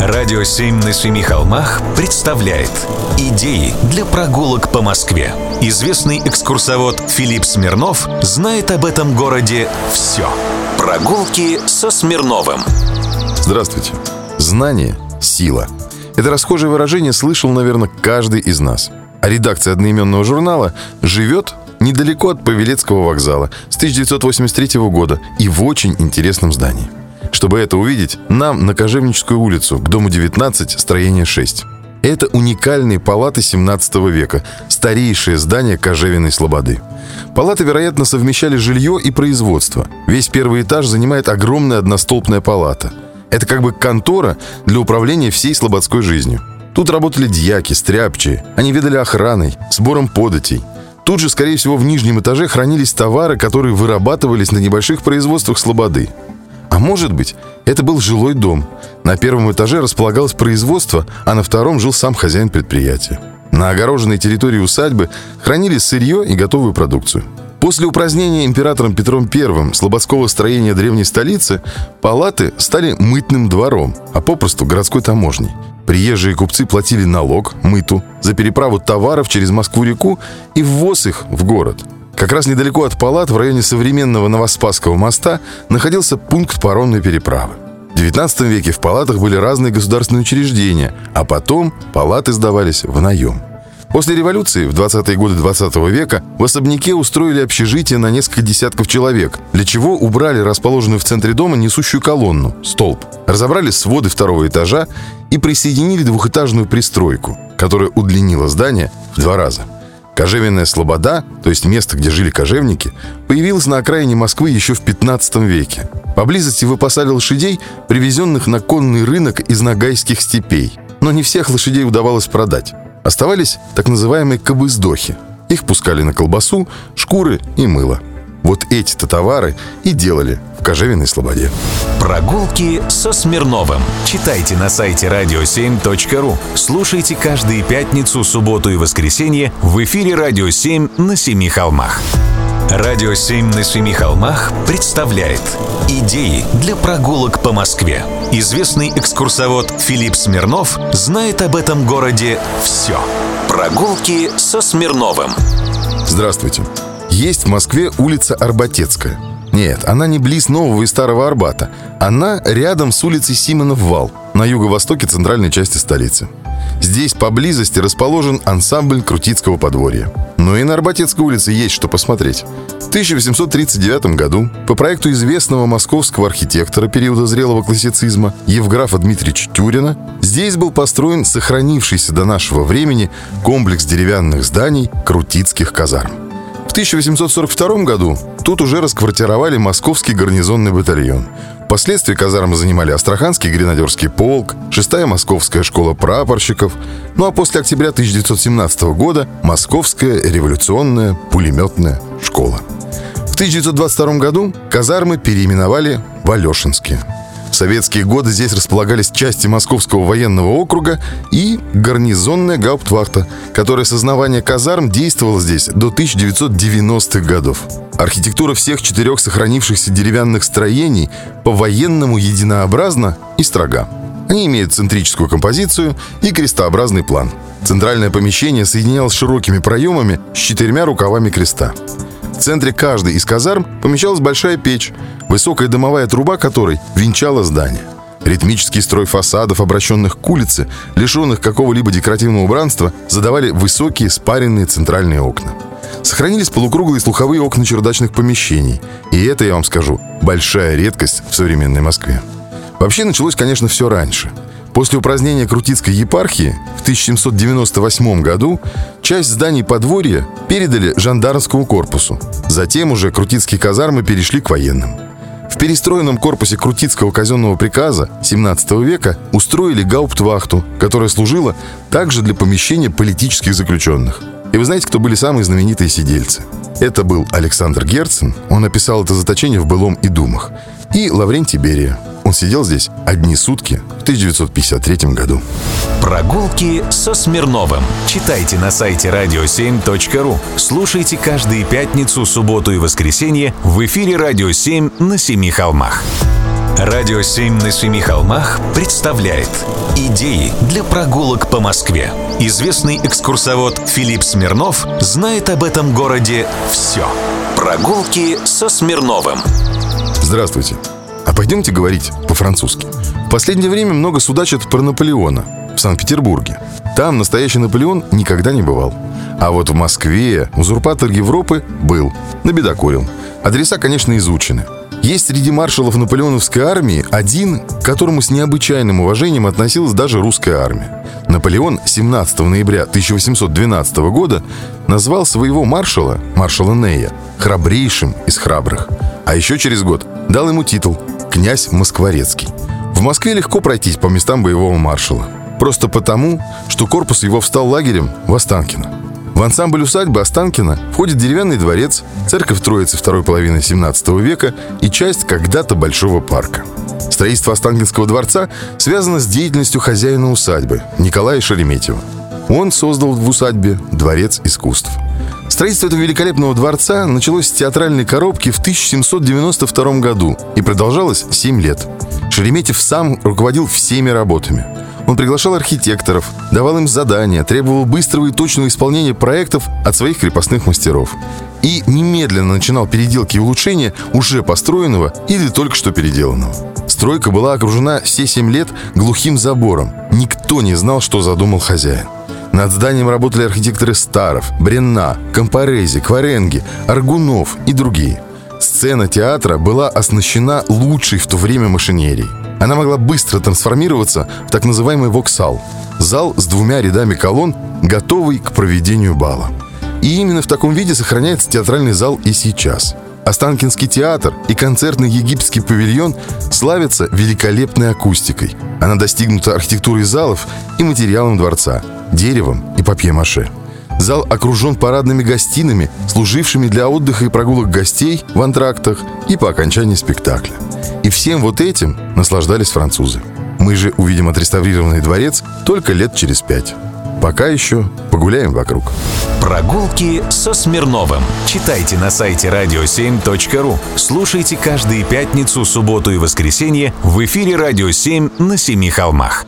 Радио «Семь на семи холмах» представляет Идеи для прогулок по Москве Известный экскурсовод Филипп Смирнов знает об этом городе все Прогулки со Смирновым Здравствуйте. Знание – сила. Это расхожее выражение слышал, наверное, каждый из нас. А редакция одноименного журнала живет недалеко от Павелецкого вокзала с 1983 года и в очень интересном здании. Чтобы это увидеть, нам на Кожевническую улицу, к дому 19, строение 6. Это уникальные палаты 17 века, старейшее здание Кожевиной Слободы. Палаты, вероятно, совмещали жилье и производство. Весь первый этаж занимает огромная одностолбная палата. Это как бы контора для управления всей слободской жизнью. Тут работали дьяки, стряпчие. Они ведали охраной, сбором податей. Тут же, скорее всего, в нижнем этаже хранились товары, которые вырабатывались на небольших производствах Слободы. А может быть, это был жилой дом. На первом этаже располагалось производство, а на втором жил сам хозяин предприятия. На огороженной территории усадьбы хранили сырье и готовую продукцию. После упразднения императором Петром I слободского строения древней столицы палаты стали мытным двором, а попросту городской таможней. Приезжие купцы платили налог, мыту, за переправу товаров через Москву-реку и ввоз их в город – как раз недалеко от палат, в районе современного Новоспасского моста, находился пункт паромной переправы. В XIX веке в палатах были разные государственные учреждения, а потом палаты сдавались в наем. После революции в 20-е годы 20 -го века в особняке устроили общежитие на несколько десятков человек, для чего убрали расположенную в центре дома несущую колонну, столб, разобрали своды второго этажа и присоединили двухэтажную пристройку, которая удлинила здание в два раза – Кожевенная Слобода, то есть место, где жили кожевники, появилась на окраине Москвы еще в 15 веке. Поблизости выпасали лошадей, привезенных на конный рынок из Ногайских степей. Но не всех лошадей удавалось продать. Оставались так называемые кобыздохи. Их пускали на колбасу, шкуры и мыло. Вот эти-то товары и делали в Кожевенной Слободе. Прогулки со Смирновым. Читайте на сайте radio7.ru. Слушайте каждые пятницу, субботу и воскресенье в эфире «Радио 7» на Семи холмах. «Радио 7» на Семи холмах представляет Идеи для прогулок по Москве. Известный экскурсовод Филипп Смирнов знает об этом городе все. Прогулки со Смирновым. Здравствуйте. Есть в Москве улица Арбатецкая. Нет, она не близ Нового и Старого Арбата. Она рядом с улицей Симонов Вал, на юго-востоке центральной части столицы. Здесь поблизости расположен ансамбль Крутицкого подворья. Но и на Арбатецкой улице есть что посмотреть. В 1839 году по проекту известного московского архитектора периода зрелого классицизма Евграфа Дмитриевича Тюрина здесь был построен сохранившийся до нашего времени комплекс деревянных зданий Крутицких казарм. В 1842 году тут уже расквартировали московский гарнизонный батальон. Впоследствии казармы занимали Астраханский гренадерский полк, 6-я Московская школа прапорщиков, ну а после октября 1917 года Московская революционная пулеметная школа. В 1922 году казармы переименовали в Алешинские – в советские годы здесь располагались части Московского военного округа и гарнизонная гауптвахта, которая с основания казарм действовала здесь до 1990-х годов. Архитектура всех четырех сохранившихся деревянных строений по-военному единообразна и строга. Они имеют центрическую композицию и крестообразный план. Центральное помещение соединялось широкими проемами с четырьмя рукавами креста. В центре каждой из казарм помещалась большая печь, высокая дымовая труба которой венчала здание. Ритмический строй фасадов, обращенных к улице, лишенных какого-либо декоративного убранства, задавали высокие спаренные центральные окна. Сохранились полукруглые слуховые окна чердачных помещений. И это, я вам скажу, большая редкость в современной Москве. Вообще началось, конечно, все раньше – После упразднения Крутицкой епархии в 1798 году часть зданий подворья передали жандармскому корпусу. Затем уже Крутицкие казармы перешли к военным. В перестроенном корпусе Крутицкого казенного приказа 17 века устроили гауптвахту, которая служила также для помещения политических заключенных. И вы знаете, кто были самые знаменитые сидельцы? Это был Александр Герцен, он описал это заточение в «Былом и думах», и Лаврентий Берия, он сидел здесь одни сутки в 1953 году. Прогулки со Смирновым. Читайте на сайте radio7.ru. Слушайте каждые пятницу, субботу и воскресенье в эфире «Радио 7» на Семи холмах. Радио «Семь на семи холмах» представляет Идеи для прогулок по Москве. Известный экскурсовод Филипп Смирнов знает об этом городе все. Прогулки со Смирновым. Здравствуйте. А пойдемте говорить по-французски. В последнее время много судачат про Наполеона в Санкт-Петербурге. Там настоящий Наполеон никогда не бывал. А вот в Москве узурпатор Европы был, набедокурил. Адреса, конечно, изучены – есть среди маршалов наполеоновской армии один, к которому с необычайным уважением относилась даже русская армия. Наполеон 17 ноября 1812 года назвал своего маршала, маршала Нея, храбрейшим из храбрых. А еще через год дал ему титул «Князь Москворецкий». В Москве легко пройтись по местам боевого маршала. Просто потому, что корпус его встал лагерем в Останкино. В ансамбль усадьбы Останкина входит деревянный дворец, церковь Троицы второй половины 17 века и часть когда-то большого парка. Строительство Останкинского дворца связано с деятельностью хозяина усадьбы Николая Шереметьева. Он создал в усадьбе Дворец искусств. Строительство этого великолепного дворца началось с театральной коробки в 1792 году и продолжалось 7 лет. Шереметьев сам руководил всеми работами – он приглашал архитекторов, давал им задания, требовал быстрого и точного исполнения проектов от своих крепостных мастеров. И немедленно начинал переделки и улучшения уже построенного или только что переделанного. Стройка была окружена все семь лет глухим забором. Никто не знал, что задумал хозяин. Над зданием работали архитекторы Старов, Бренна, Компорези, Кваренги, Аргунов и другие. Сцена театра была оснащена лучшей в то время машинерией. Она могла быстро трансформироваться в так называемый воксал – зал с двумя рядами колонн, готовый к проведению бала. И именно в таком виде сохраняется театральный зал и сейчас. Останкинский театр и концертный египетский павильон славятся великолепной акустикой. Она достигнута архитектурой залов и материалом дворца – деревом и папье-маше. Зал окружен парадными гостинами, служившими для отдыха и прогулок гостей в антрактах и по окончании спектакля. И всем вот этим наслаждались французы. Мы же увидим отреставрированный дворец только лет через пять. Пока еще погуляем вокруг. Прогулки со Смирновым. Читайте на сайте radio7.ru. Слушайте каждые пятницу, субботу и воскресенье в эфире «Радио 7» на Семи холмах.